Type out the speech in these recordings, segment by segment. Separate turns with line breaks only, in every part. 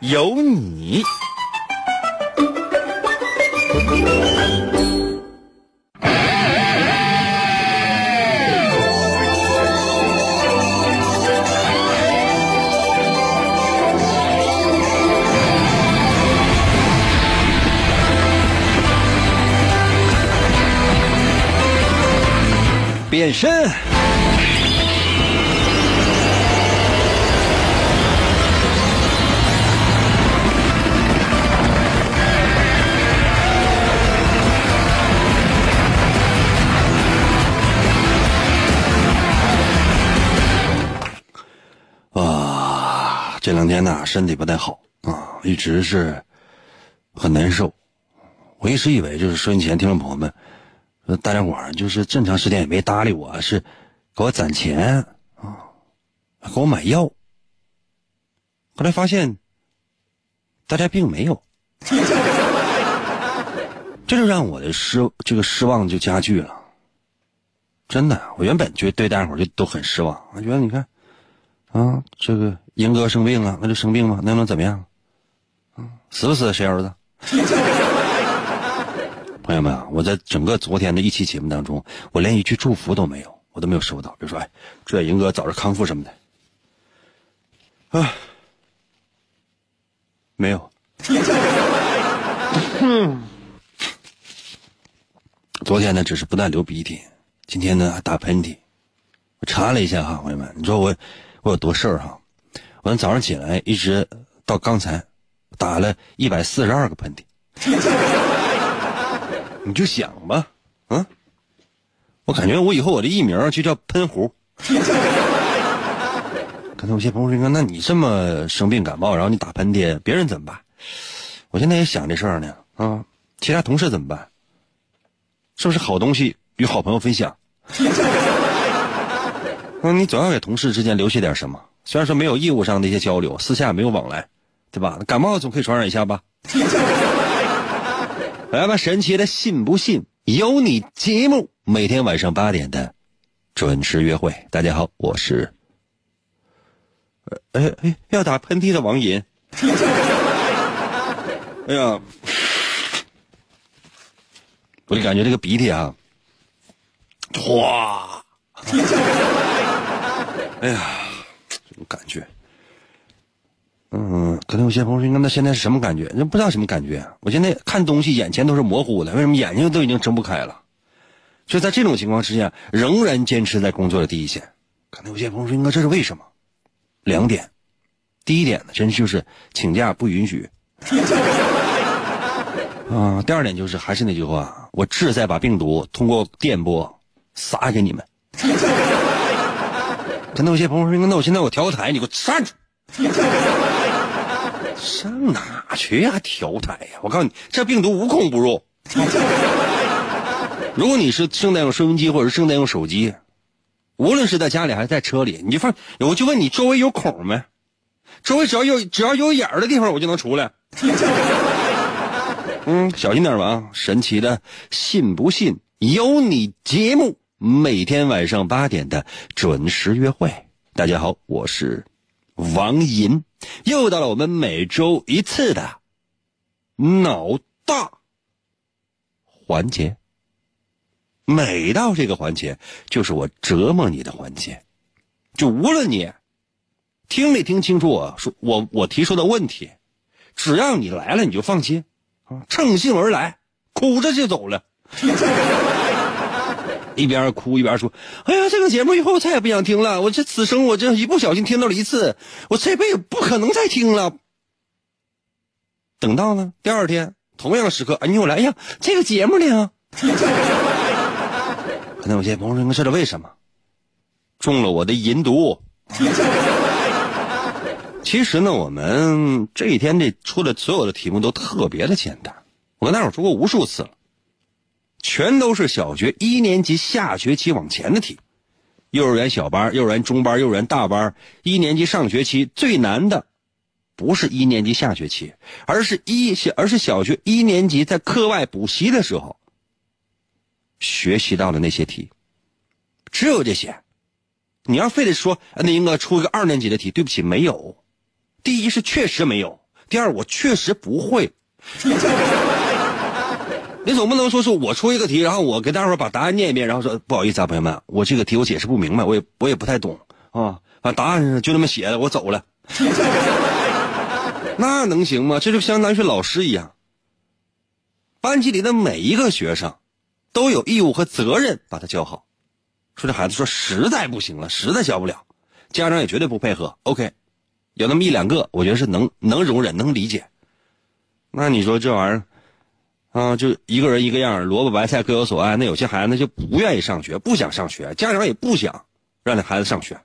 有你。
那，身体不太好啊，一直是很难受。我一直以为就是收音前听众朋友们，大家伙就是这么长时间也没搭理我，是给我攒钱啊，给我买药。后来发现，大家并没有，这就让我的失这个失望就加剧了。真的，我原本就对大家伙就都很失望，我觉得你看。啊，这个英哥生病了，那就生病吧，那能怎么样？死不死谁儿子？朋友们，我在整个昨天的一期节目当中，我连一句祝福都没有，我都没有收到。比如说，哎，祝愿英哥早日康复什么的，啊，没有。昨天呢，只是不断流鼻涕，今天呢还打喷嚏。我查了一下哈，朋友们，你说我。我有多事儿哈！我早上起来一直到刚才，打了一百四十二个喷嚏。你就想吧，嗯，我感觉我以后我的艺名就叫喷壶。刚才有些朋友说：“那你这么生病感冒，然后你打喷嚏，别人怎么办？”我现在也想这事儿呢啊，其他同事怎么办？是不是好东西与好朋友分享？嗯，你总要给同事之间留下点什么。虽然说没有义务上的一些交流，私下没有往来，对吧？感冒总可以传染一下吧。来吧，神奇的信不信由你节目，每天晚上八点的准时约会。大家好，我是，哎哎，要打喷嚏的王银。哎呀，我就感觉这个鼻涕啊，哗。哎呀，感觉，嗯，可能有些朋友说，那现在是什么感觉？人不知道什么感觉。我现在看东西眼前都是模糊的，为什么眼睛都已经睁不开了？就在这种情况之下，仍然坚持在工作的第一线。可能有些朋友说，那这是为什么？两点，第一点呢，真就是请假不允许。啊，第二点就是还是那句话，我志在把病毒通过电波撒给你们。可能有些朋友说：“那我现在我调台，你给我站住！上哪去呀？调台呀！我告诉你，这病毒无孔不入。如果你是正在用收音机或者是正在用手机，无论是在家里还是在车里，你就放，我就问你，周围有孔没？周围只要有只要有眼儿的地方，我就能出来。嗯，小心点吧啊！神奇的，信不信由你节目。每天晚上八点的准时约会，大家好，我是王银，又到了我们每周一次的脑大环节。每到这个环节，就是我折磨你的环节。就无论你听没听清楚我说我我提出的问题，只要你来了，你就放心啊，乘兴而来，哭着就走了。一边哭一边说：“哎呀，这个节目以后我再也不想听了。我这此生我这一不小心听到了一次，我这辈子不可能再听了。”等到呢第二天同样的时刻，哎，你又来，哎呀，这个节目呢？可能有些朋友说：“知道为什么？中了我的银毒。”其实呢，我们这一天这出的所有的题目都特别的简单，我跟大伙说过无数次了，全都是小学一年级下学期往前的题。幼儿园小班、幼儿园中班、幼儿园大班，一年级上学期最难的，不是一年级下学期，而是一小而是小学一年级在课外补习的时候学习到的那些题，只有这些。你要非得说那应该出一个二年级的题，对不起，没有。第一是确实没有，第二我确实不会。你总不能说是我出一个题，然后我给大伙把答案念一遍，然后说不好意思啊，朋友们，我这个题我解释不明白，我也我也不太懂啊。把，答案就那么写的，我走了。那能行吗？这就相当于是老师一样，班级里的每一个学生都有义务和责任把他教好。说这孩子说实在不行了，实在教不了，家长也绝对不配合。OK，有那么一两个，我觉得是能能容忍、能理解。那你说这玩意儿？啊，就一个人一个样，萝卜白菜各有所爱。那有些孩子就不愿意上学，不想上学，家长也不想让那孩子上学。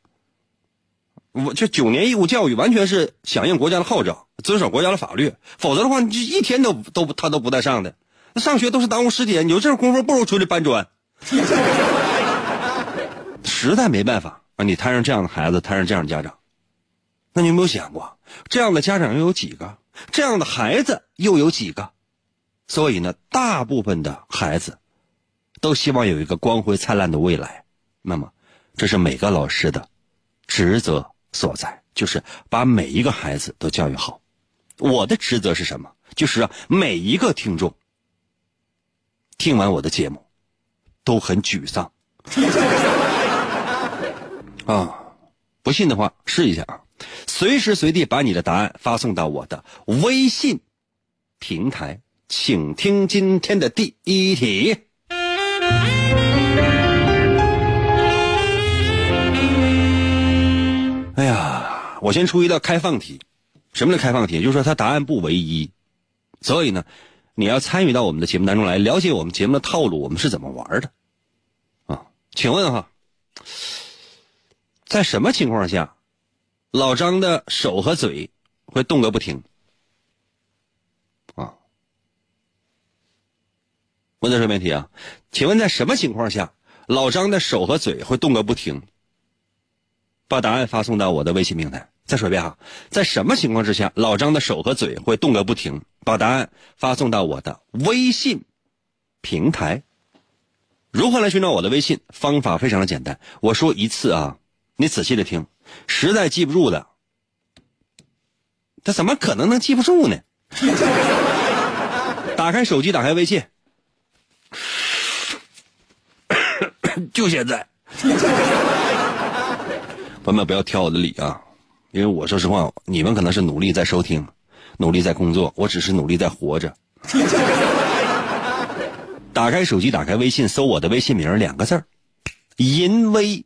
我这九年义务教育完全是响应国家的号召，遵守国家的法律，否则的话，你就一天都都他都不带上的。那上学都是耽误时间，有这功夫不如出去搬砖。实在没办法啊，你摊上这样的孩子，摊上这样的家长，那你有没有想过，这样的家长又有几个？这样的孩子又有几个？所以呢，大部分的孩子都希望有一个光辉灿烂的未来。那么，这是每个老师的职责所在，就是把每一个孩子都教育好。我的职责是什么？就是让每一个听众听完我的节目都很沮丧。啊，不信的话试一下啊，随时随地把你的答案发送到我的微信平台。请听今天的第一题。哎呀，我先出一道开放题。什么叫开放题？就是说它答案不唯一，所以呢，你要参与到我们的节目当中来，了解我们节目的套路，我们是怎么玩的。啊，请问哈，在什么情况下，老张的手和嘴会动个不停？问的是问题啊，请问在什么情况下，老张的手和嘴会动个不停？把答案发送到我的微信平台。再说一遍啊，在什么情况之下，老张的手和嘴会动个不停？把答案发送到我的微信平台。如何来寻找我的微信？方法非常的简单，我说一次啊，你仔细的听，实在记不住的，他怎么可能能记不住呢？打开手机，打开微信。就现在，朋友们不要挑我的理啊，因为我说实话，你们可能是努力在收听，努力在工作，我只是努力在活着。打开手机，打开微信，搜我的微信名两个字儿，银威，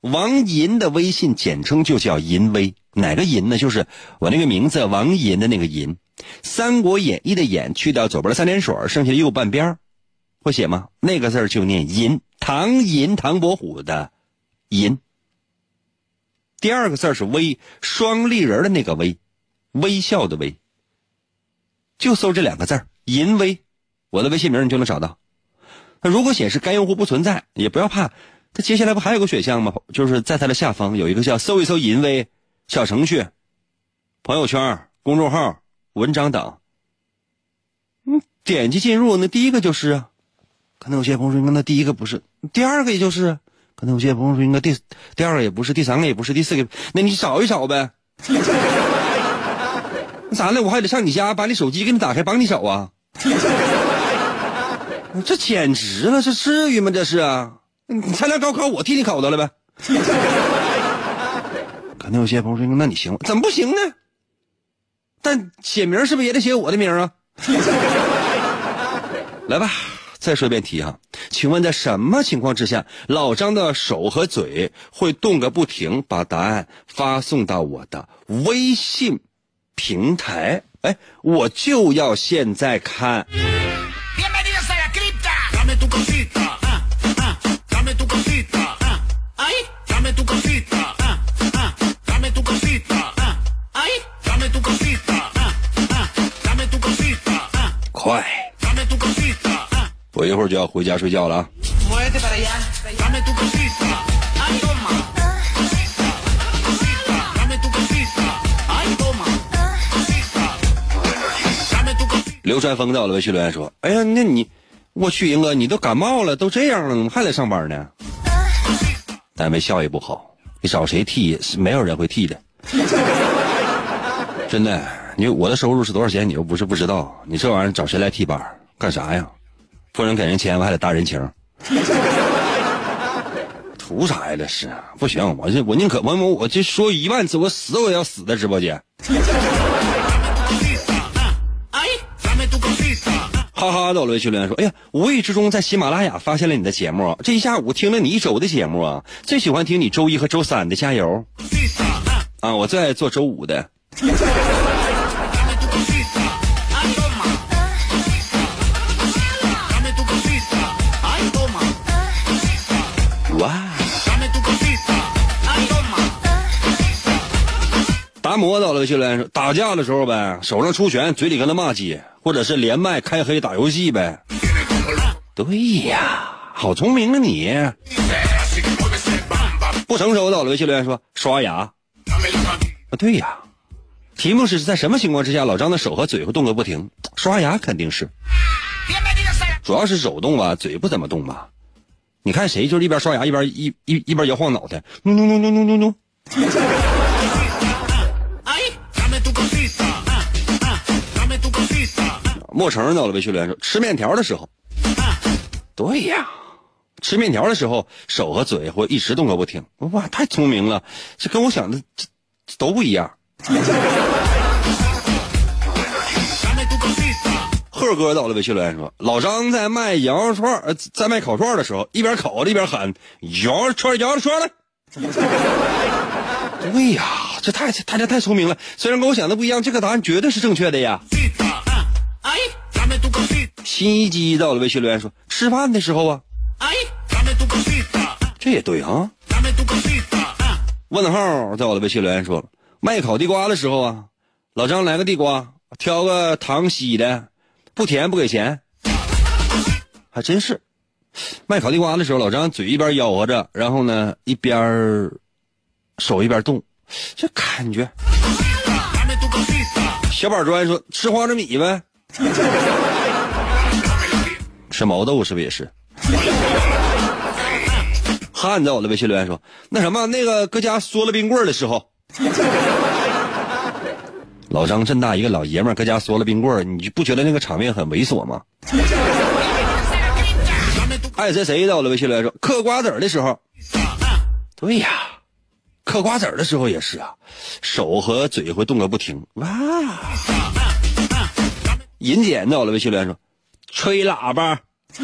王银的微信简称就叫淫威，哪个淫呢？就是我那个名字王银的那个银，《三国演义》的演去掉左边的三点水，剩下的右半边会写吗？那个字就念银。唐寅，唐伯虎的寅。第二个字是微，双立人的那个微，微笑的微。就搜这两个字银微，我的微信名你就能找到。那如果显示该用户不存在，也不要怕，它接下来不还有个选项吗？就是在它的下方有一个叫搜一搜银微小程序、朋友圈、公众号、文章等。嗯，点击进入，那第一个就是啊。可能有些朋友说，那第一个不是，第二个也就是，可能有些朋友说，应该第第二个也不是，第三个也不是，第四个，那你找一找呗。那咋的？我还得上你家把你手机给你打开帮你找啊？这简直了，这至于吗？这是啊，你参加高考，我替你考到了呗。可能有些朋友说，那你行，怎么不行呢？但写名是不是也得写我的名啊？来吧。再说一遍题哈、啊，请问在什么情况之下，老张的手和嘴会动个不停，把答案发送到我的微信平台？哎，我就要现在看。快！我一会儿就要回家睡觉了啊。流川枫在我的微信留言说：“哎呀，那你，我去，英哥，你都感冒了，都这样了，怎么还来上班呢？单位效益不好，你找谁替？是没有人会替的。真的，你我的收入是多少钱？你又不是不知道，你这玩意儿找谁来替班？干啥呀？不能给人钱，我还得搭人情，图啥呀？这是不行，我这我宁可我我我这说一万次，我死我也要死在直播间。”哈哈的，我微信留言说：“哎呀，无意之中在喜马拉雅发现了你的节目，这一下午听了你一周的节目啊，最喜欢听你周一和周三的，加油！啊，我最爱做周五的。达摩到了微信留言说：打架的时候呗，手上出拳，嘴里跟他骂街。”或者是连麦开黑打游戏呗？对呀，好聪明啊你！不成熟的微信留言说刷牙。啊，对呀，题目是在什么情况之下老张的手和嘴会动个不停？刷牙肯定是，主要是手动吧，嘴不怎么动吧？你看谁就是一边刷牙一边一一一边摇晃脑袋，哝哝哝哝哝哝莫成到了微信留言说：“吃面条的时候，对呀，吃面条的时候手和嘴会一直动个不停。哇，太聪明了，这跟我想的这都不一样。”贺哥到了微信留言说：“老张在卖羊肉串，在卖烤串的时候，一边烤着一边喊羊肉串，羊肉串了。” 对呀，这太太这太聪明了，虽然跟我想的不一样，这个答案绝对是正确的呀。新一机到了，微信留言说：“吃饭的时候啊。”哎，咱们搞这也对啊。问号在我的微信留言说：“卖烤地瓜的时候啊，老张来个地瓜，挑个糖稀的，不甜不给钱。”还真是，卖烤地瓜的时候，老张嘴一边吆喝着，然后呢一边手一边动，这感觉。小板砖说：“吃花生米呗。” 吃毛豆是不是也是？汉在我的微信留言说：“那什么，那个搁家缩了冰棍的时候，老张这么大一个老爷们儿搁家缩了冰棍你不觉得那个场面很猥琐吗？”爱谁谁在我的微信留言说：“嗑瓜子的时候，对呀，嗑瓜子的时候也是啊，手和嘴会动个不停。”哇！银姐在我的微信留言说。吹喇叭，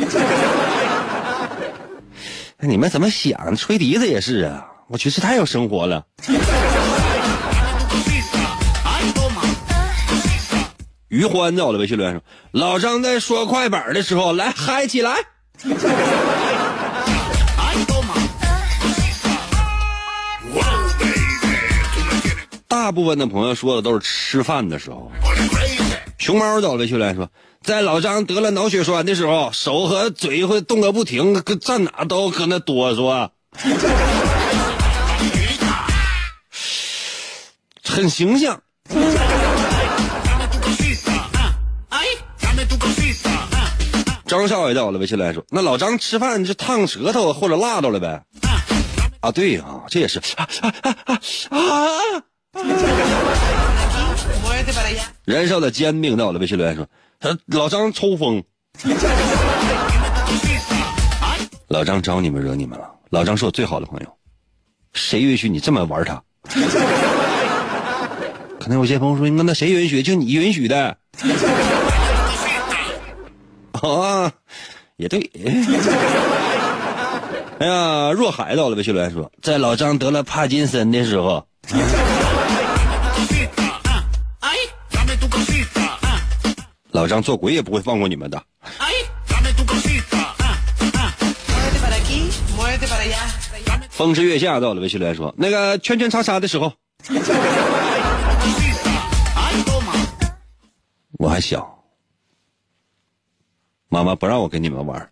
你们怎么想？吹笛子也是啊！我去，这太有生活了。于欢在我的微信留言说：“老张在说快板的时候，来嗨起来。”大部分的朋友说的都是吃饭的时候。熊猫在我的微信留言说。在老张得了脑血栓的时候，手和嘴会动个不停，搁站哪都搁那哆嗦，很形象。张少爷在我的微信来说：“那老张吃饭是烫舌头或者辣到了呗？”啊，对呀，这也是啊啊啊啊啊。燃烧的煎饼到了微信留言说。他老张抽风，老张招你们惹你们了。老张是我最好的朋友，谁允许你这么玩他？可能有些朋友说，那那谁允许？就你允许的。啊，也对。哎呀，若海到了，微信留言说，在老张得了帕金森的时候。老张做鬼也不会放过你们的。风是月下到了，微信来说。那个圈圈叉叉的时候，我还小，妈妈不让我跟你们玩。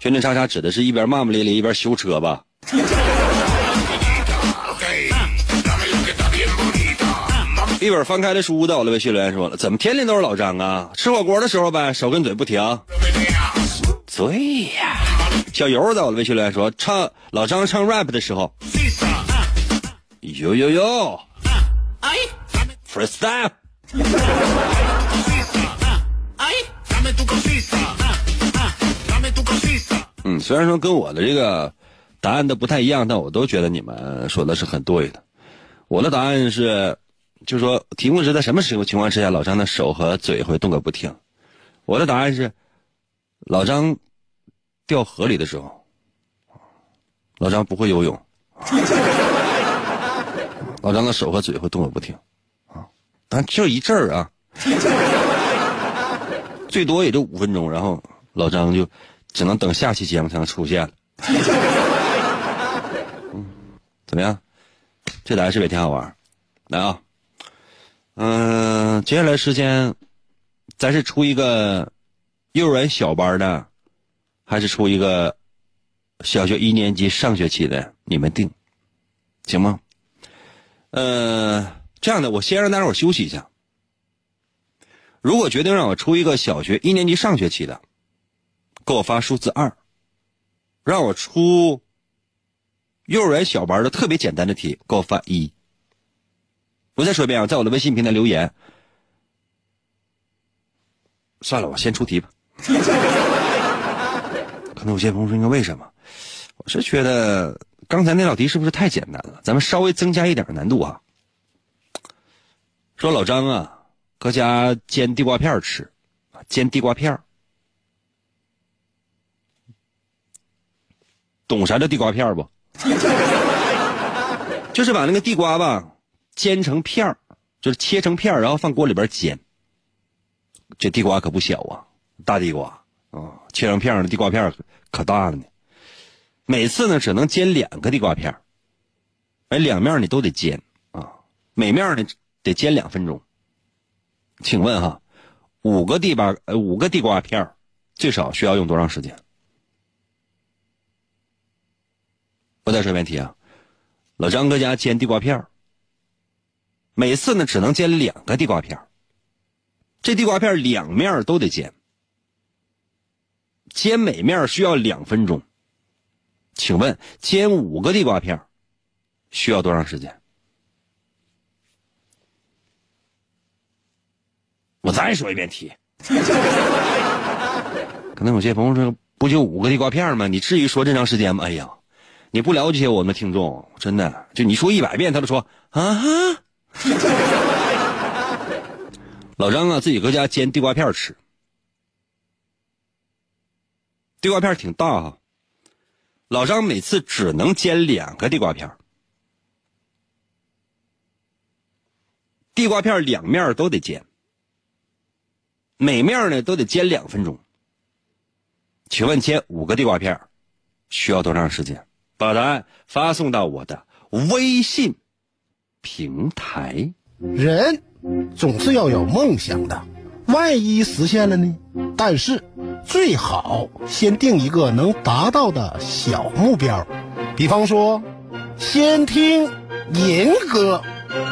圈圈叉叉指的是一边骂骂咧咧一边修车吧？一本翻开的书的，我的，微信留言说了：“怎么天天都是老张啊？吃火锅的时候呗，手跟嘴不停。”对呀，小游到了，微信留言说：“唱老张唱 rap 的时候，呦呦呦，freestyle。”嗯，虽然说跟我的这个答案都不太一样，但我都觉得你们说的是很对的。我的答案是，就说题目是在什么时候情况之下，老张的手和嘴会动个不停。我的答案是，老张掉河里的时候，老张不会游泳，老张的手和嘴会动个不停啊，但就一阵儿啊，最多也就五分钟，然后老张就。只能等下期节目才能出现了。嗯，怎么样？这答案是不是也挺好玩？来啊，嗯，接下来时间，咱是出一个幼儿园小班的，还是出一个小学一年级上学期的？你们定，行吗？呃，这样的，我先让大伙休息一下。如果决定让我出一个小学一年级上学期的。给我发数字二，让我出幼儿园小班的特别简单的题，给我发一。我再说一遍啊，在我的微信平台留言。算了，我先出题吧。可能有些朋友说，应该为什么？我是觉得刚才那道题是不是太简单了？咱们稍微增加一点难度啊。说老张啊，搁家煎地瓜片吃，煎地瓜片懂啥叫地瓜片不？就是把那个地瓜吧煎成片儿，就是切成片儿，然后放锅里边煎。这地瓜可不小啊，大地瓜啊，切成片儿的地瓜片可大了呢。每次呢只能煎两个地瓜片哎，两面你都得煎啊，每面呢得煎两分钟。请问哈，五个地瓜呃五个地瓜片最少需要用多长时间？我再说一遍题啊，老张搁家煎地瓜片每次呢只能煎两个地瓜片这地瓜片两面都得煎，煎每面需要两分钟。请问煎五个地瓜片需要多长时间？我再说一遍题，可能有些朋友说不就五个地瓜片吗？你至于说这长时间吗？哎呀！你不了解我们听众，真的，就你说一百遍，他都说啊。老张啊，自己搁家煎地瓜片吃，地瓜片挺大哈。老张每次只能煎两个地瓜片，地瓜片两面都得煎，每面呢都得煎两分钟。请问煎五个地瓜片需要多长时间？把答案发送到我的微信平台。
人总是要有梦想的，万一实现了呢？但是最好先定一个能达到的小目标，比方说，先听银歌，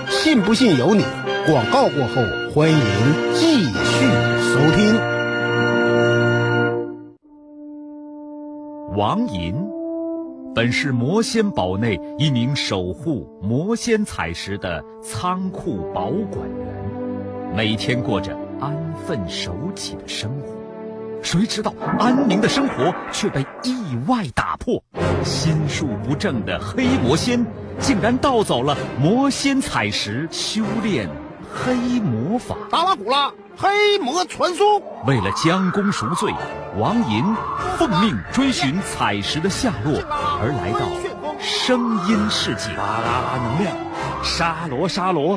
信不信由你。广告过后，欢迎继续收听。
王银。本是魔仙堡内一名守护魔仙彩石的仓库保管员，每天过着安分守己的生活。谁知道安宁的生活却被意外打破，心术不正的黑魔仙竟然盗走了魔仙彩石，修炼黑魔法。
达拉古拉，黑魔传说。
为了将功赎罪。王银奉命追寻彩石的下落，而来到声音世界。
巴啦啦能量，沙罗沙罗，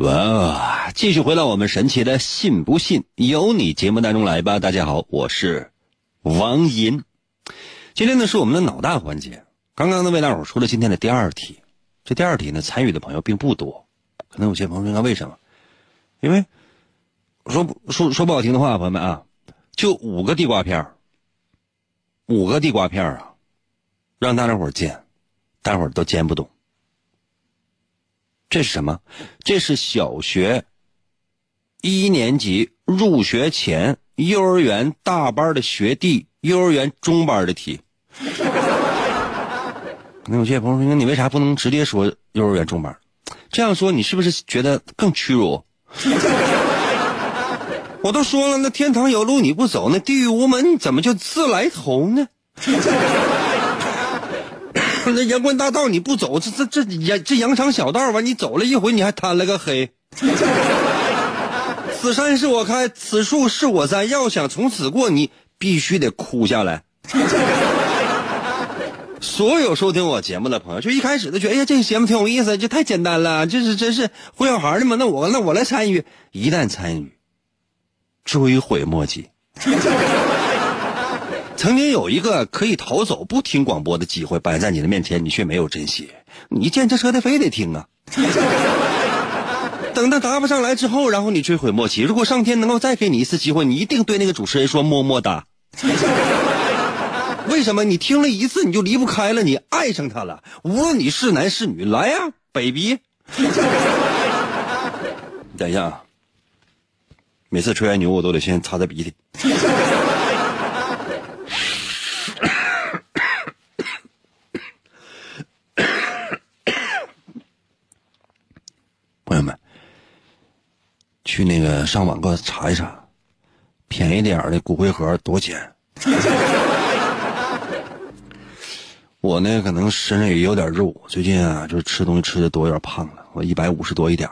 哇，继续回到我们神奇的“信不信由你”节目当中来吧。大家好，我是王银。今天呢是我们的脑大环节。刚刚呢为大伙出了今天的第二题。这第二题呢参与的朋友并不多，可能有些朋友应该为什么？因为说说说不好听的话，朋友们啊，就五个地瓜片五个地瓜片啊，让大家伙煎，大伙都煎不懂。这是什么？这是小学一年级入学前幼儿园大班的学弟幼儿园中班的题。那有些朋友说，你为啥不能直接说幼儿园中班？这样说你是不是觉得更屈辱？我都说了，那天堂有路你不走，那地狱无门怎么就自来投呢？那阳关大道你不走，这这这羊这羊肠小道吧，你走了一回，你还摊了个黑。此山是我开，此树是我栽，要想从此过，你必须得哭下来。所有收听我节目的朋友，就一开始都觉得，哎呀，这个节目挺有意思，这太简单了，这是真是哄小孩的嘛？那我那我来参与，一旦参与，追悔莫及。曾经有一个可以逃走不听广播的机会摆在你的面前，你却没有珍惜。你见这车的非得听啊！等他答不上来之后，然后你追悔莫及。如果上天能够再给你一次机会，你一定对那个主持人说么么哒。为什么？你听了一次你就离不开了，你爱上他了。无论你是男是女，来呀，baby。等一下啊，每次吹完牛我都得先擦擦鼻涕。去那个上网给我查一查，便宜点的骨灰盒多少钱？我呢，可能身上也有点肉，最近啊，就是吃东西吃的多，有点胖了。我一百五十多一点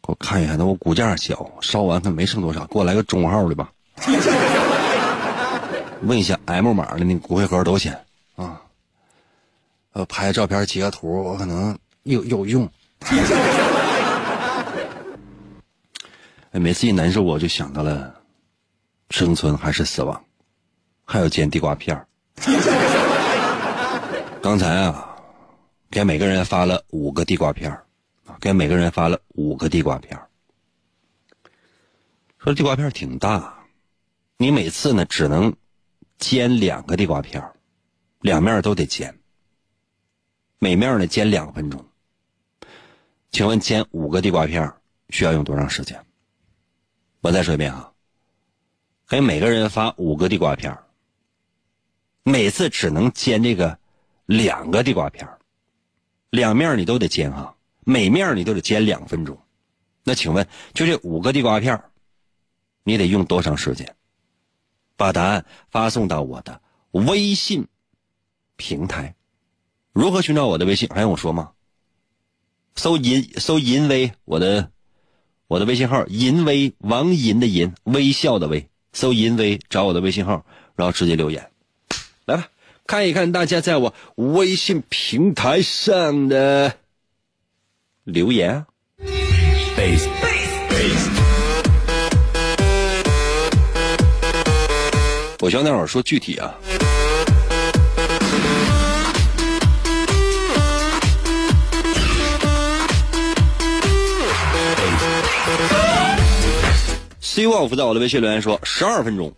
给我看一下，那我骨架小，烧完可没剩多少，给我来个中号的吧。问一下 M 码的那骨灰盒多少钱啊？呃，拍照片截个图，我可能有有用。哎，每次一难受，我就想到了生存还是死亡，还有煎地瓜片儿。刚才啊，给每个人发了五个地瓜片儿，给每个人发了五个地瓜片儿。说地瓜片儿挺大，你每次呢只能煎两个地瓜片儿，两面都得煎，每面呢煎两分钟。请问煎五个地瓜片儿需要用多长时间？我再说一遍啊，给每个人发五个地瓜片，每次只能煎这个两个地瓜片，两面你都得煎哈，每面你都得煎两分钟。那请问，就这五个地瓜片，你得用多长时间？把答案发送到我的微信平台。如何寻找我的微信？还用我说吗？搜银搜银威，我的我的微信号银威王银的银微笑的微，搜银威找我的微信号，然后直接留言，来吧，看一看大家在我微信平台上的留言啊。我希望那会儿说具体啊。C Wolf 在我的微信留言说十二分钟，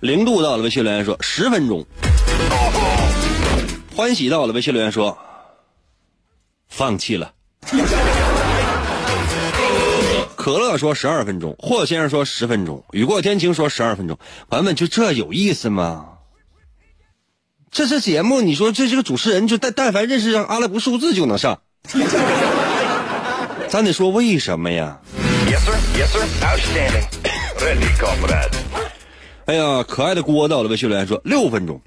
零度在我的微信留言说十分钟，欢喜在我的微信留言说放弃了，可乐说十二分钟，霍先生说十分钟，雨过天晴说十二分钟，朋友们就这有意思吗？这是节目，你说这是个主持人就但但凡认识上阿拉伯数字就能上。咱得说为什么呀？
Yes, sir. Outstanding. Ready,
哎呀，可爱的锅到了！微信留言说六分钟。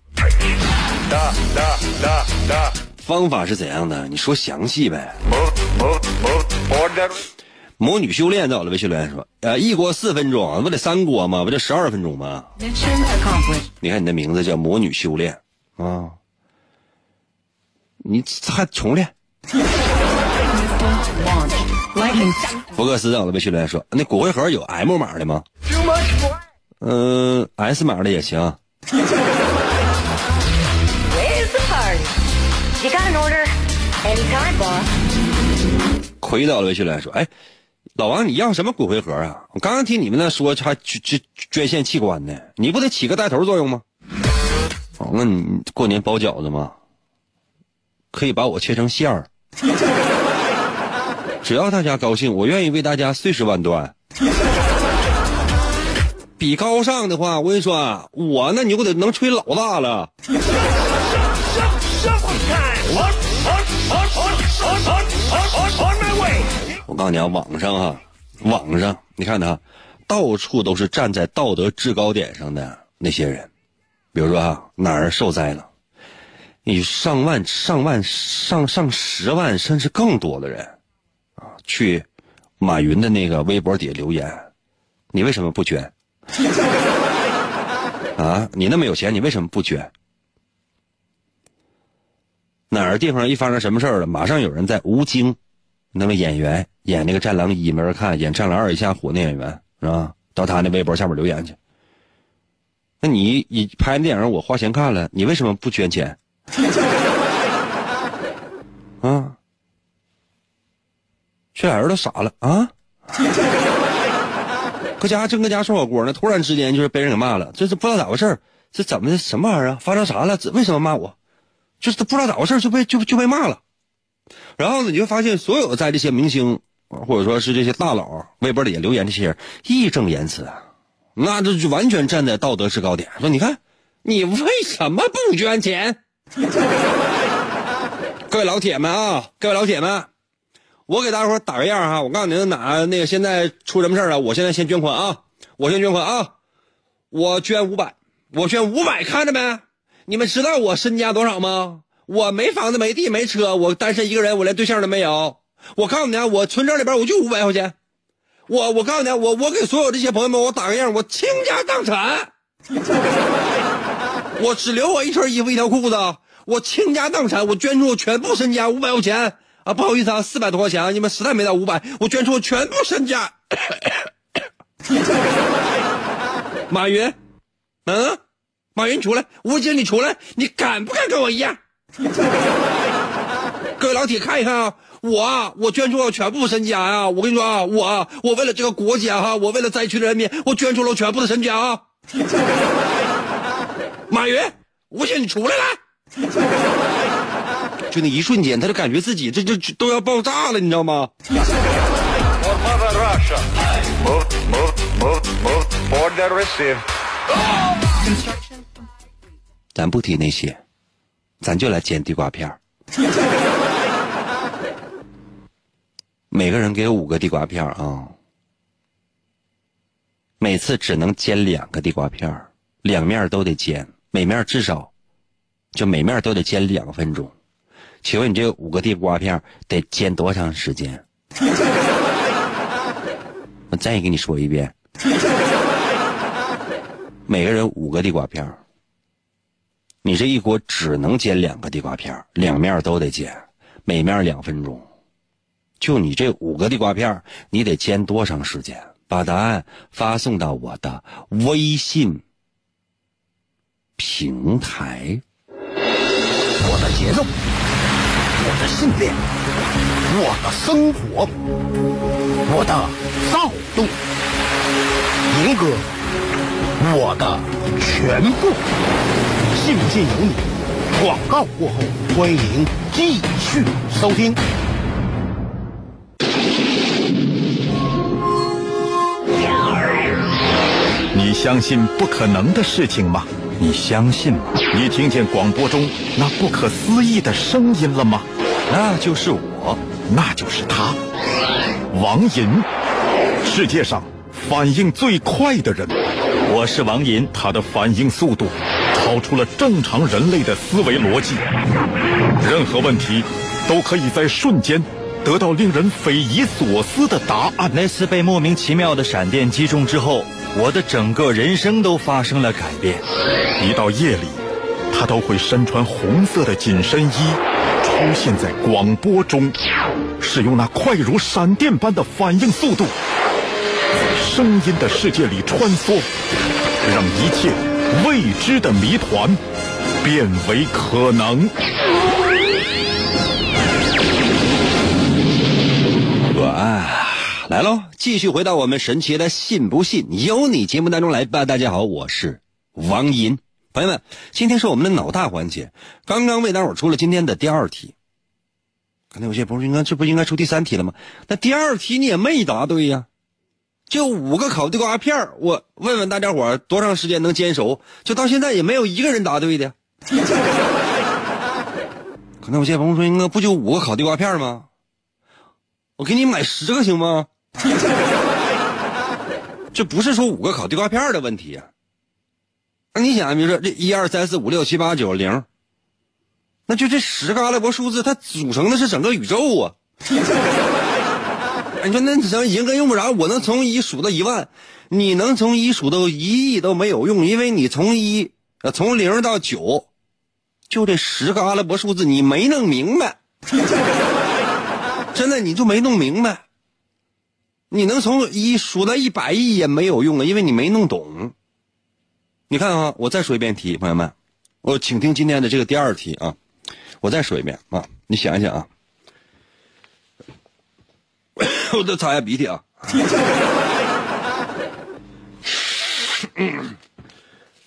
哒哒哒哒。
方法是怎样的？你说详细呗。魔女修炼到了，微信留言说：“呃，一锅四分钟，不得三锅吗？不就十二分钟吗？”你看你的名字叫魔女修炼啊，你还重练。福克斯到了微信留言说，那骨灰盒有 M 码的吗？嗯、s 码的也行。
Where's the party? You got an order? Anytime, boss.
回到了微信留言说，哎，老王你要什么骨灰盒啊？我刚刚听你们那说还捐捐捐献器官呢，你不得起个带头作用吗？哦，那你过年包饺子吗？可以把我切成馅儿，只要大家高兴，我愿意为大家碎尸万段。比高尚的话，我跟你说啊，我那你就得能吹老大了。我告诉你啊，网上啊，网上你看他，到处都是站在道德制高点上的那些人，比如说啊，哪儿受灾了，你上万、上万、上上十万，甚至更多的人，去马云的那个微博底下留言，你为什么不捐？啊，你那么有钱，你为什么不捐？哪儿地方一发生什么事儿了，马上有人在吴京，那么演员演那个《战狼一》没人看，演《战狼二》一下火那演员是吧？到他那微博下面留言去。那你你拍那电影我花钱看了，你为什么不捐钱？这俩人都傻了啊！搁家正搁家涮火锅呢，突然之间就是被人给骂了，这是不知道咋回事这怎么的什么玩意儿啊？发生啥了？为什么骂我？就是他不知道咋回事就被就就被骂了。然后呢，你就发现所有在这些明星或者说是这些大佬微博里留言这些人义正言辞啊，那这就完全站在道德制高点，说你看你为什么不捐钱？各位老铁们啊，各位老铁们，我给大伙打个样哈，我告诉您哪那个现在出什么事儿啊？我现在先捐款啊，我先捐款啊，我捐五百，我捐五百，看着没？你们知道我身家多少吗？我没房子，没地，没车，我单身一个人，我连对象都没有。我告诉你啊，我存折里边我就五百块钱。我我告诉你啊，我我给所有这些朋友们，我打个样，我倾家荡产，我只留我一身衣服一条裤子，我倾家荡产，我捐出全部身家五百块钱啊！不好意思啊，四百多块钱啊，你们实在没到五百，我捐出我全部身家。马云，嗯，马云出来，吴京你出来，你敢不敢跟我一样？各位老铁看一看啊，我啊，我捐出了全部身家啊、我跟你说啊，我啊，我为了这个国家哈、我为了灾区的人民，我捐出了我全部的身家啊。马云，吴京你出来了。就那一瞬间，他就感觉自己这这都要爆炸了，你知道吗？咱不提那些，咱就来煎地瓜片儿。每个人给五个地瓜片儿啊，每次只能煎两个地瓜片儿，两面都得煎，每面至少就每面都得煎两分钟。请问你这五个地瓜片得煎多长时间？我再给你说一遍，每个人五个地瓜片儿。你这一锅只能煎两个地瓜片儿，两面都得煎，每面两分钟。就你这五个地瓜片儿，你得煎多长时间？把答案发送到我的微信平台。
我的节奏，我的信念，我的生活，我的躁动，银哥，我的全部，信不信由你。广告过后，欢迎继续收听。
你相信不可能的事情吗？你相信吗？你听见广播中那不可思议的声音了吗？
那就是我。
那就是他，王银，世界上反应最快的人。
我是王银，
他的反应速度超出了正常人类的思维逻辑，任何问题都可以在瞬间得到令人匪夷所思的答案。
那次被莫名其妙的闪电击中之后，我的整个人生都发生了改变。
一到夜里，他都会身穿红色的紧身衣，出现在广播中，使用那快如闪电般的反应速度，在声音的世界里穿梭，让一切未知的谜团变为可能。
哇，来喽！继续回到我们神奇的“信不信由你”节目当中来吧。大家好，我是王银。朋友们，今天是我们的脑大环节，刚刚为大伙出了今天的第二题。可能有些朋友应该这不应该出第三题了吗？那第二题你也没答对呀，就五个烤地瓜片我问问大家伙多长时间能煎熟？就到现在也没有一个人答对的。可能有些朋友说，应该不就五个烤地瓜片吗？我给你买十个行吗？这不是说五个烤地瓜片的问题呀、那你想，比如说这一二三四五六七八九零，那就这十个阿拉伯数字，它组成的是整个宇宙啊！你说那咱银跟用不着，我能从一数到一万，你能从一数到一亿都没有用，因为你从一呃从零到九，就这十个阿拉伯数字你没弄明白，真的你就没弄明白。你能从一数到一百亿也没有用啊，因为你没弄懂。你看啊，我再说一遍题，朋友们，我请听今天的这个第二题啊，我再说一遍啊，你想一想啊，我再擦一下鼻涕啊。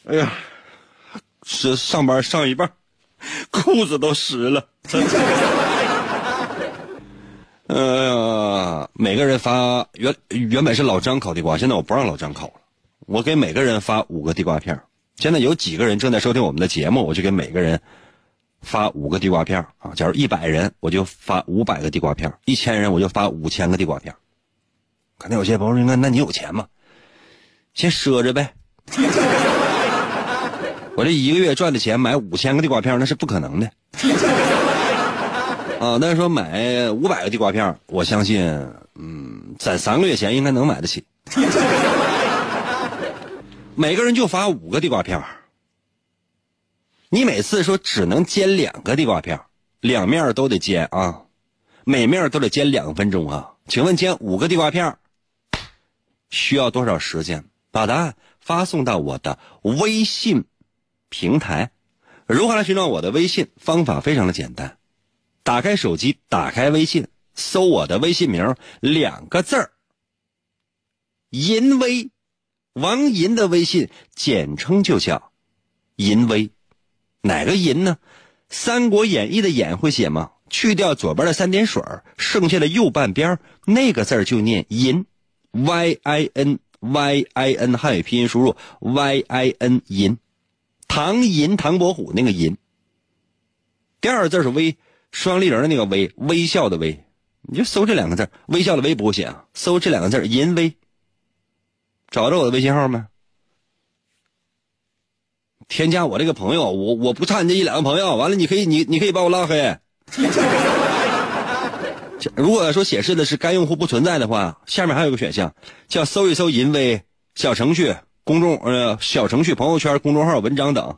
哎呀，是上班上一半，裤子都湿了。呃，每个人发原原本是老张烤地瓜，现在我不让老张烤了，我给每个人发五个地瓜片现在有几个人正在收听我们的节目，我就给每个人发五个地瓜片啊。假如一百人，我就发五百个地瓜片；一千人，我就发五千个地瓜片可能有些朋友说：“那那你有钱吗？先赊着呗。我这一个月赚的钱买五千个地瓜片那是不可能的。啊，但是说买五百个地瓜片我相信，嗯，攒三个月钱应该能买得起。每个人就发五个地瓜片你每次说只能煎两个地瓜片两面都得煎啊，每面都得煎两分钟啊。请问煎五个地瓜片需要多少时间？把答案发送到我的微信平台。如何来寻找我的微信？方法非常的简单。打开手机，打开微信，搜我的微信名两个字儿，银威，王银的微信简称就叫银威，哪个银呢？《三国演义》的演会写吗？去掉左边的三点水剩下的右半边那个字就念银，y i n y i n，汉语拼音输入 y i n 银，唐银唐伯虎那个银。第二个字是微。双立人的那个微，微笑的微，你就搜这两个字，微笑的微不会写啊，搜这两个字，银微。找着我的微信号没？添加我这个朋友，我我不差你这一两个朋友，完了你可以你你可以把我拉黑。如果说显示的是该用户不存在的话，下面还有个选项叫搜一搜银威小程序、公众呃小程序、朋友圈、公众号、文章等，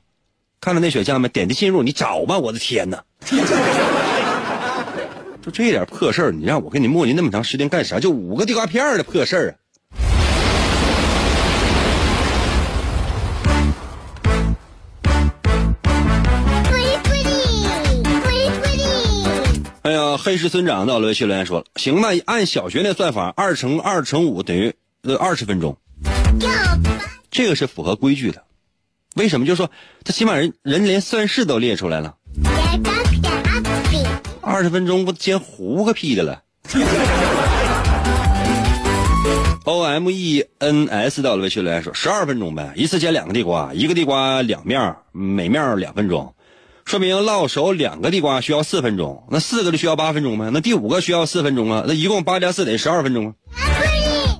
看到那选项没？点击进入，你找吧。我的天哪！就这点破事儿，你让我跟你磨叽那么长时间干啥？就五个地瓜片的破事儿啊！哎呀，黑石村长到了微信留言说了：“行吧，按小学那算法，二乘二乘五等于呃二十分钟，这个是符合规矩的。为什么？就说他起码人人连算式都列出来了。”二十分钟不煎糊个屁的了。O M E N S 到了微信留言说十二分钟呗，一次煎两个地瓜，一个地瓜两面，每面两分钟。说明烙熟两个地瓜需要四分钟，那四个就需要八分钟呗，那第五个需要四分钟啊，那一共八加四等于十二分钟啊。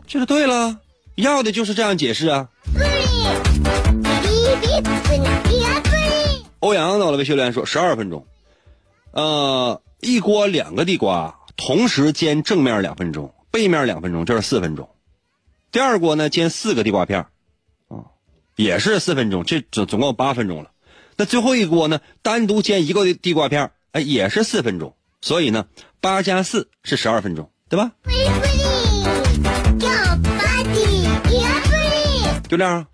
这就对了，要的就是这样解释啊。欧阳到了微信留言说十二分钟，呃，一锅两个地瓜同时煎正面两分钟，背面两分钟，这是四分钟。第二锅呢煎四个地瓜片儿啊，也是四分钟，这总总共八分钟了。那最后一锅呢单独煎一个地地瓜片儿，哎，也是四分钟。所以呢，八加四是十二分钟，对吧？就这样。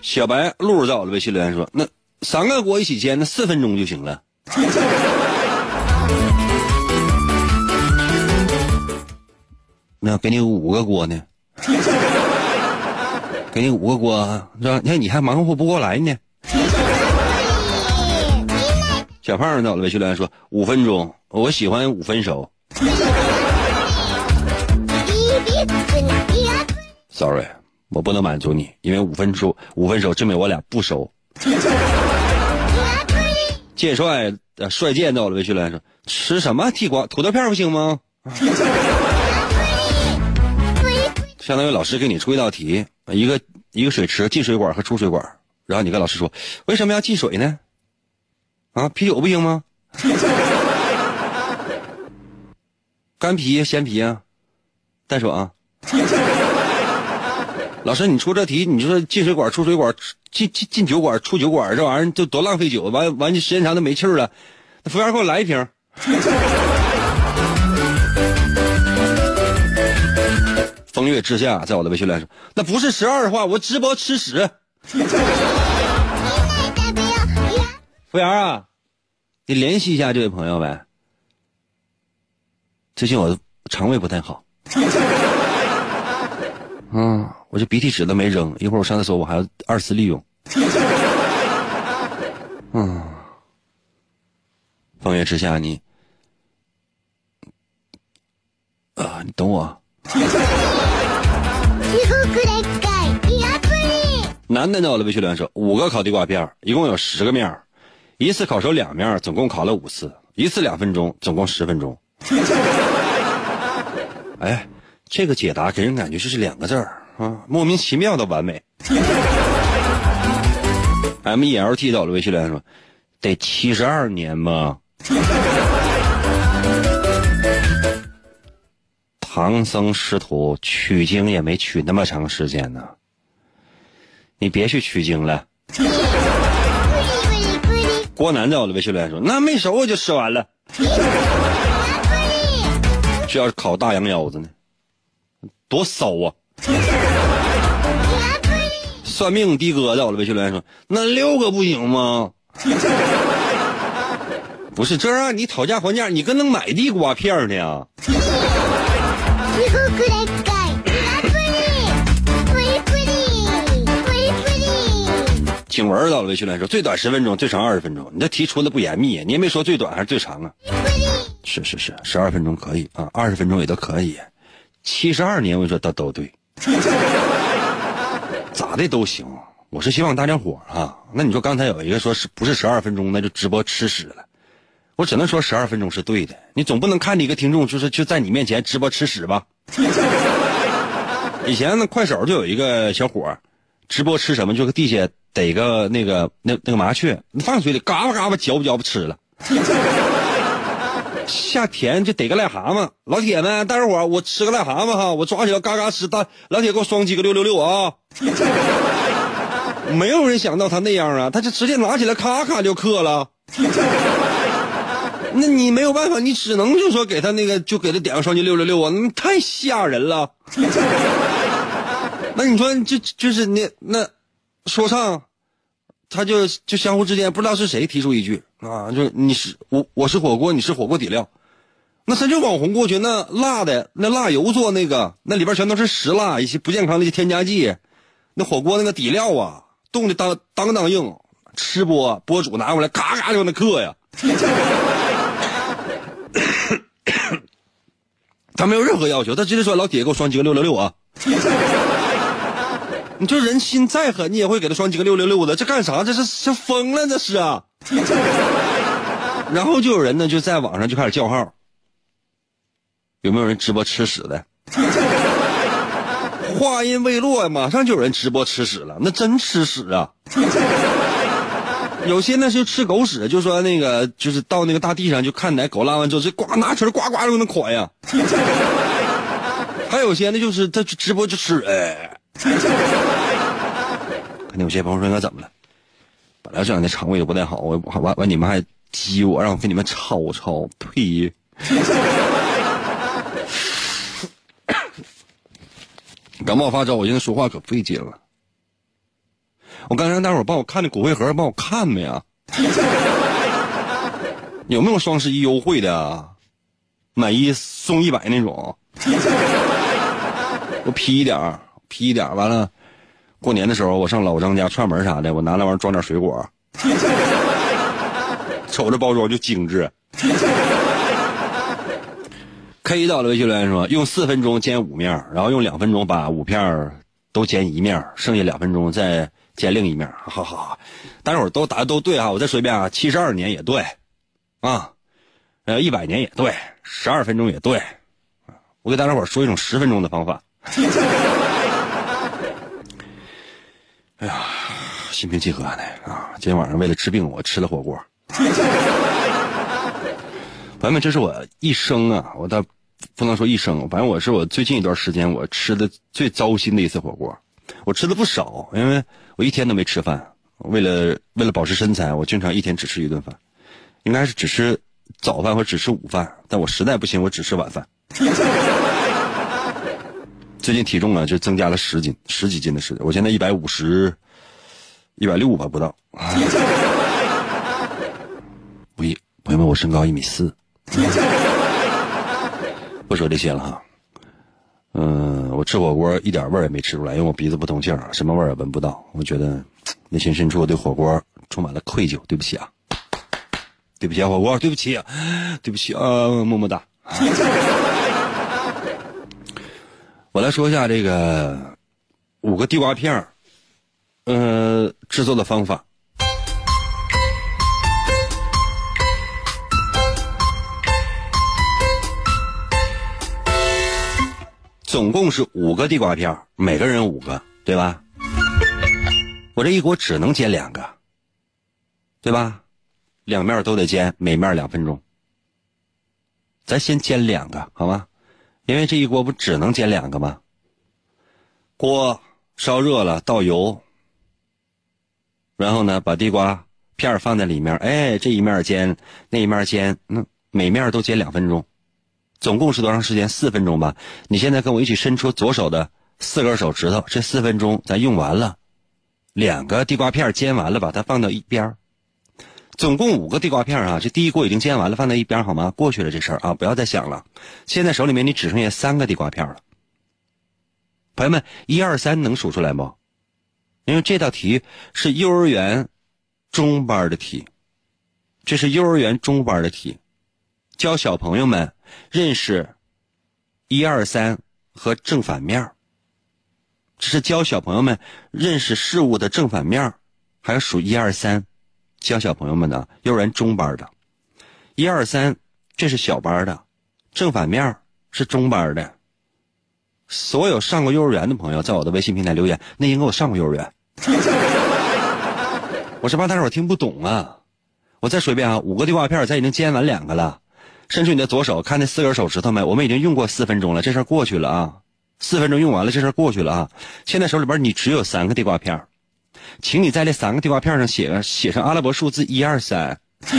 小白露露在我的微信留言说：“那三个锅一起煎，那四分钟就行了。”那给你五个锅呢？给你五个锅，是吧？你看你还忙活不过来呢。小胖在我的微信留言说：“五分钟，我喜欢五分熟。”Sorry，我不能满足你，因为五分熟，五分熟证明我俩不熟。剑帅呃帅剑在我的微信留言说：“吃什么地瓜土豆片不行吗？”相当于老师给你出一道题，一个一个水池进水管和出水管，然后你跟老师说为什么要进水呢？啊，啤酒不行吗？干啤、鲜啤啊，再说啊。老师，你出这题，你说进水管、出水管、进进进酒管、出酒管，这玩意儿就多浪费酒，完完时间长都没气儿了。服务员给我来一瓶。风月之下，在我的微信来说，那不是十二的话，我直播吃屎。服务员啊，你联系一下这位朋友呗。最近我肠胃不太好。嗯，我这鼻涕纸都没扔，一会儿我上厕所我还要二次利用。嗯，风月之下，你啊，你等我。男的呢？我的微信留言说，五个烤地瓜片一共有十个面一次烤熟两面总共烤了五次，一次两分钟，总共十分钟。哎，这个解答给人感觉就是两个字儿啊，莫名其妙的完美。M E L T 到了微信留言说，得七十二年吗？唐僧师徒取经也没取那么长时间呢，你别去取经了。郭南在我的微信留言说：“那没熟我就吃完了。”这要是烤大羊腰子呢，多骚啊！算命的哥在我的微信留言说：“那六个不行吗？” 不是，这让你讨价还价，你跟能买地瓜片呢？景文到了微信来说，最短十分钟，最长二十分钟。你这题出的不严密，你也没说最短还是最长啊？是是是，十二分钟可以啊，二十分钟也都可以。七十二年，我跟你说都都对，咋的都行。我是希望大家伙啊，那你说刚才有一个说是不是十二分钟，那就直播吃屎了。我只能说十二分钟是对的，你总不能看你一个听众就是就在你面前直播吃屎吧？以前那快手就有一个小伙直播吃什么，就地下逮个那个那那个麻雀，你放嘴里嘎巴嘎巴嚼吧嚼吧吃了。下田就逮个癞蛤蟆，老铁们，大伙我吃个癞蛤蟆哈，我抓起来嘎嘎吃，大老铁给我双击个六六六啊！没有人想到他那样啊，他就直接拿起来咔咔就嗑了。那你没有办法，你只能就说给他那个，就给他点个双击六六六啊，那太吓人了。那你说就就是那那说唱，他就就相互之间不知道是谁提出一句啊，就你是我我是火锅，你是火锅底料，那他就网红过去，那辣的那辣油做那个，那里边全都是石蜡一些不健康的一些添加剂，那火锅那个底料啊，冻的当当当硬，吃播博主拿过来嘎嘎就那嗑呀。他没有任何要求，他直接说：“老铁，给我双击个六六六啊！”你就人心再狠，你也会给他双击个六六六的，这干啥？这是这疯了，这是啊！然后就有人呢就在网上就开始叫号，有没有人直播吃屎的？话音未落，马上就有人直播吃屎了，那真吃屎啊！有些呢是吃狗屎，就说那个就是到那个大地上就看哪狗拉完之后，这呱拿锤呱呱就那款呀。还有些呢就是他直播就吃，哎。肯定有些朋友说应该怎么了？本来这两天肠胃就不太好，我完完你们还激我，让我给你们吵吵，呸！感冒发烧，我现在说话可费劲了。我刚才让大伙儿帮我看的骨灰盒，帮我看没啊？有没有双十一优惠的？买一送一百那种？我批一点儿，批一点，完了，过年的时候我上老张家串门啥的，我拿那玩意儿装点水果，瞅着包装就精致。K 到了微信留言说，用四分钟煎五面，然后用两分钟把五片都煎一面，剩下两分钟再煎另一面。好好好，大伙都答的都对啊！我再说一遍啊，七十二年也对，啊，呃，一百年也对，十二分钟也对。我给大家伙说一种十分钟的方法。哎呀，心平气和的啊！今天晚上为了治病，我吃了火锅。朋友们，这是我一生啊，我倒不能说一生，反正我是我最近一段时间我吃的最糟心的一次火锅。我吃的不少，因为我一天都没吃饭，为了为了保持身材，我经常一天只吃一顿饭，应该是只吃早饭或只吃午饭，但我实在不行，我只吃晚饭。最近体重啊，就增加了十斤，十几斤的时间，我现在一百五十，一百六吧不到。不一，朋友们，我身高一米四。不说这些了哈，嗯，我吃火锅一点味儿也没吃出来，因为我鼻子不通气儿，什么味儿也闻不到。我觉得内心深处对火锅充满了愧疚，对不起啊，对不起啊，火锅，对不起，对不起啊，么么哒。我来说一下这个五个地瓜片儿，呃，制作的方法。总共是五个地瓜片儿，每个人五个，对吧？我这一锅只能煎两个，对吧？两面都得煎，每面两分钟。咱先煎两个，好吗？因为这一锅不只能煎两个吗？锅烧热了，倒油，然后呢，把地瓜片放在里面，哎，这一面煎，那一面煎，那每面都煎两分钟。总共是多长时间？四分钟吧。你现在跟我一起伸出左手的四根手指头，这四分钟咱用完了，两个地瓜片煎完了，把它放到一边儿。总共五个地瓜片啊，这第一锅已经煎完了，放在一边好吗？过去了这事儿啊，不要再想了。现在手里面你只剩下三个地瓜片了。朋友们，一二三能数出来吗？因为这道题是幼儿园中班的题，这是幼儿园中班的题，教小朋友们。认识一二三和正反面这是教小朋友们认识事物的正反面还有数一二三，教小朋友们的幼儿园中班的，一二三这是小班的，正反面是中班的。所有上过幼儿园的朋友，在我的微信平台留言，那应该我上过幼儿园。我是怕大伙听不懂啊，我再说一遍啊，五个地瓜片咱已经煎完两个了。伸出你的左手，看那四根手指头没？我们已经用过四分钟了，这事儿过去了啊！四分钟用完了，这事儿过去了啊！现在手里边你只有三个地瓜片请你在这三个地瓜片上写个写上阿拉伯数字一二三。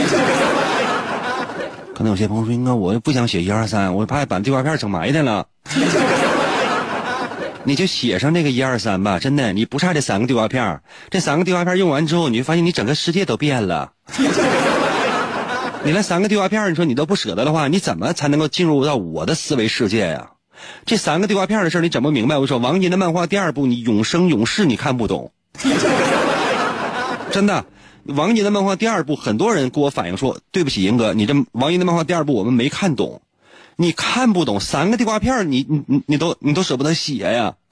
可能有些朋友说，应该我不想写一二三，我怕把地瓜片整埋汰了。你就写上那个一二三吧，真的，你不差这三个地瓜片这三个地瓜片用完之后，你就发现你整个世界都变了。你那三个地瓜片你说你都不舍得的话，你怎么才能够进入到我的思维世界呀？这三个地瓜片的事你整不明白。我说王银的漫画第二部，你永生永世你看不懂，真的。王银的漫画第二部，很多人给我反映说，对不起，银哥，你这王银的漫画第二部我们没看懂，你看不懂三个地瓜片你你你你都你都舍不得写呀。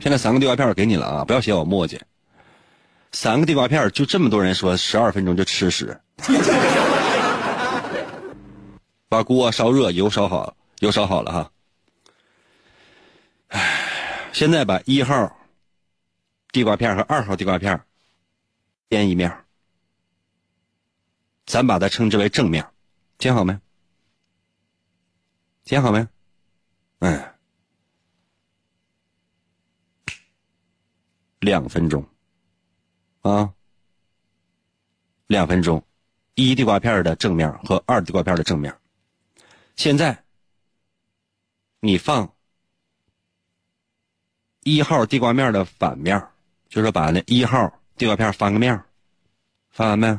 现在三个地瓜片给你了啊，不要嫌我磨叽。三个地瓜片就这么多人说十二分钟就吃屎。把锅烧热，油烧好，油烧好了哈。唉，现在把一号地瓜片和二号地瓜片煎一面，咱把它称之为正面，煎好没？煎好没？嗯，两分钟。啊，两分钟，一地瓜片的正面和二地瓜片的正面。现在，你放一号地瓜面的反面，就是把那一号地瓜片翻个面，翻完没？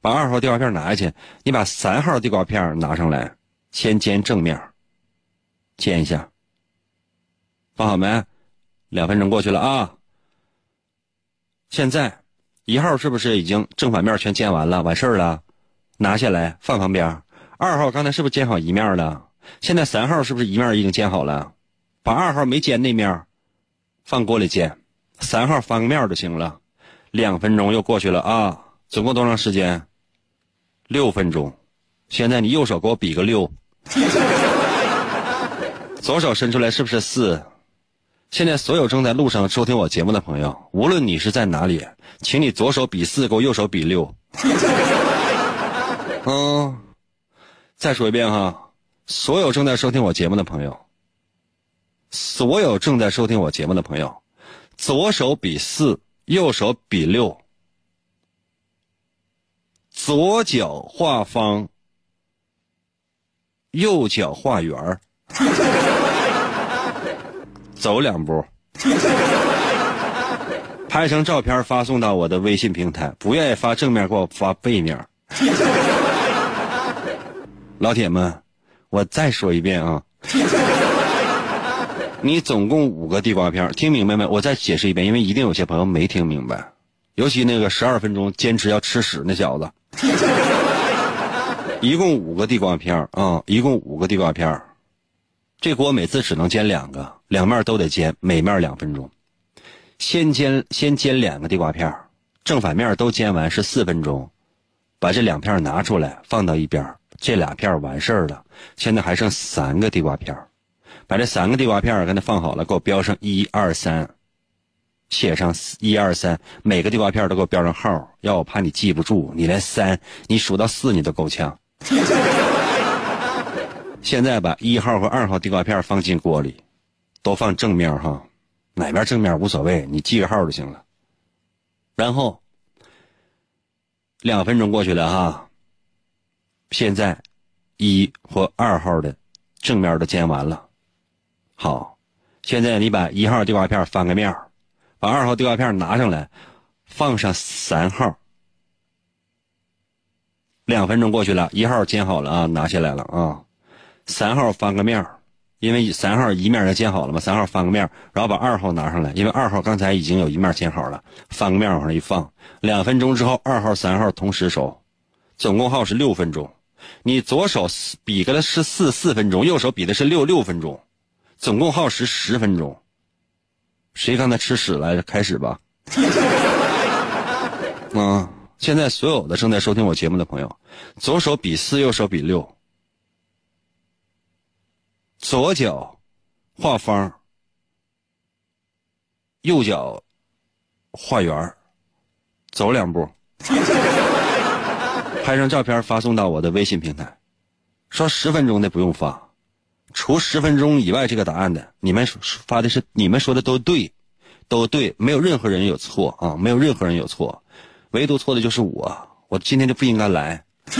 把二号地瓜片拿下去，你把三号地瓜片拿上来，先煎正面，煎一下，放好没？两分钟过去了啊！现在一号是不是已经正反面全煎完了，完事儿了？拿下来放旁边。二号刚才是不是煎好一面了？现在三号是不是一面已经煎好了？把二号没煎那面放锅里煎，三号翻个面就行了。两分钟又过去了啊！总共多长时间？六分钟。现在你右手给我比个六，左手伸出来是不是四？现在所有正在路上收听我节目的朋友，无论你是在哪里，请你左手比四，给我右手比六。嗯。再说一遍哈，所有正在收听我节目的朋友，所有正在收听我节目的朋友，左手比四，右手比六，左脚画方，右脚画圆儿，走两步，拍成照片发送到我的微信平台，不愿意发正面给我发背面。老铁们，我再说一遍啊！你总共五个地瓜片，听明白没？我再解释一遍，因为一定有些朋友没听明白，尤其那个十二分钟坚持要吃屎那小子。一共五个地瓜片啊，一共五个地瓜片这锅每次只能煎两个，两面都得煎，每面两分钟。先煎先煎两个地瓜片正反面都煎完是四分钟，把这两片拿出来放到一边这俩片完事儿了，现在还剩三个地瓜片把这三个地瓜片儿给它放好了，给我标上一二三，写上一二三，每个地瓜片儿都给我标上号，要我怕你记不住，你连三，你数到四你都够呛。现在把一号和二号地瓜片放进锅里，都放正面哈，哪面正面无所谓，你记个号就行了。然后两分钟过去了哈。现在，一或二号的正面都煎完了。好，现在你把一号地瓜片翻个面把二号地瓜片拿上来，放上三号。两分钟过去了，一号煎好了啊，拿下来了啊。三号翻个面因为三号一面也煎好了嘛，三号翻个面然后把二号拿上来，因为二号刚才已经有一面煎好了，翻个面往上一放。两分钟之后，二号、三号同时熟，总共耗时六分钟。你左手比个的是四四分钟，右手比的是六六分钟，总共耗时十分钟。谁刚才吃屎来着？开始吧。嗯！现在所有的正在收听我节目的朋友，左手比四，右手比六，左脚画方，右脚画圆走两步。拍张照片发送到我的微信平台，说十分钟的不用发，除十分钟以外这个答案的，你们发的是你们说的都对，都对，没有任何人有错啊，没有任何人有错，唯独错的就是我，我今天就不应该来。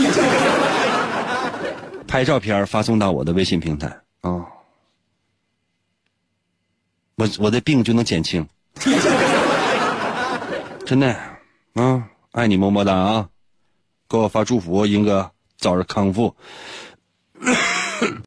拍照片发送到我的微信平台啊，我我的病就能减轻，真的啊，爱你么么哒啊。给我发祝福，英哥早日康复。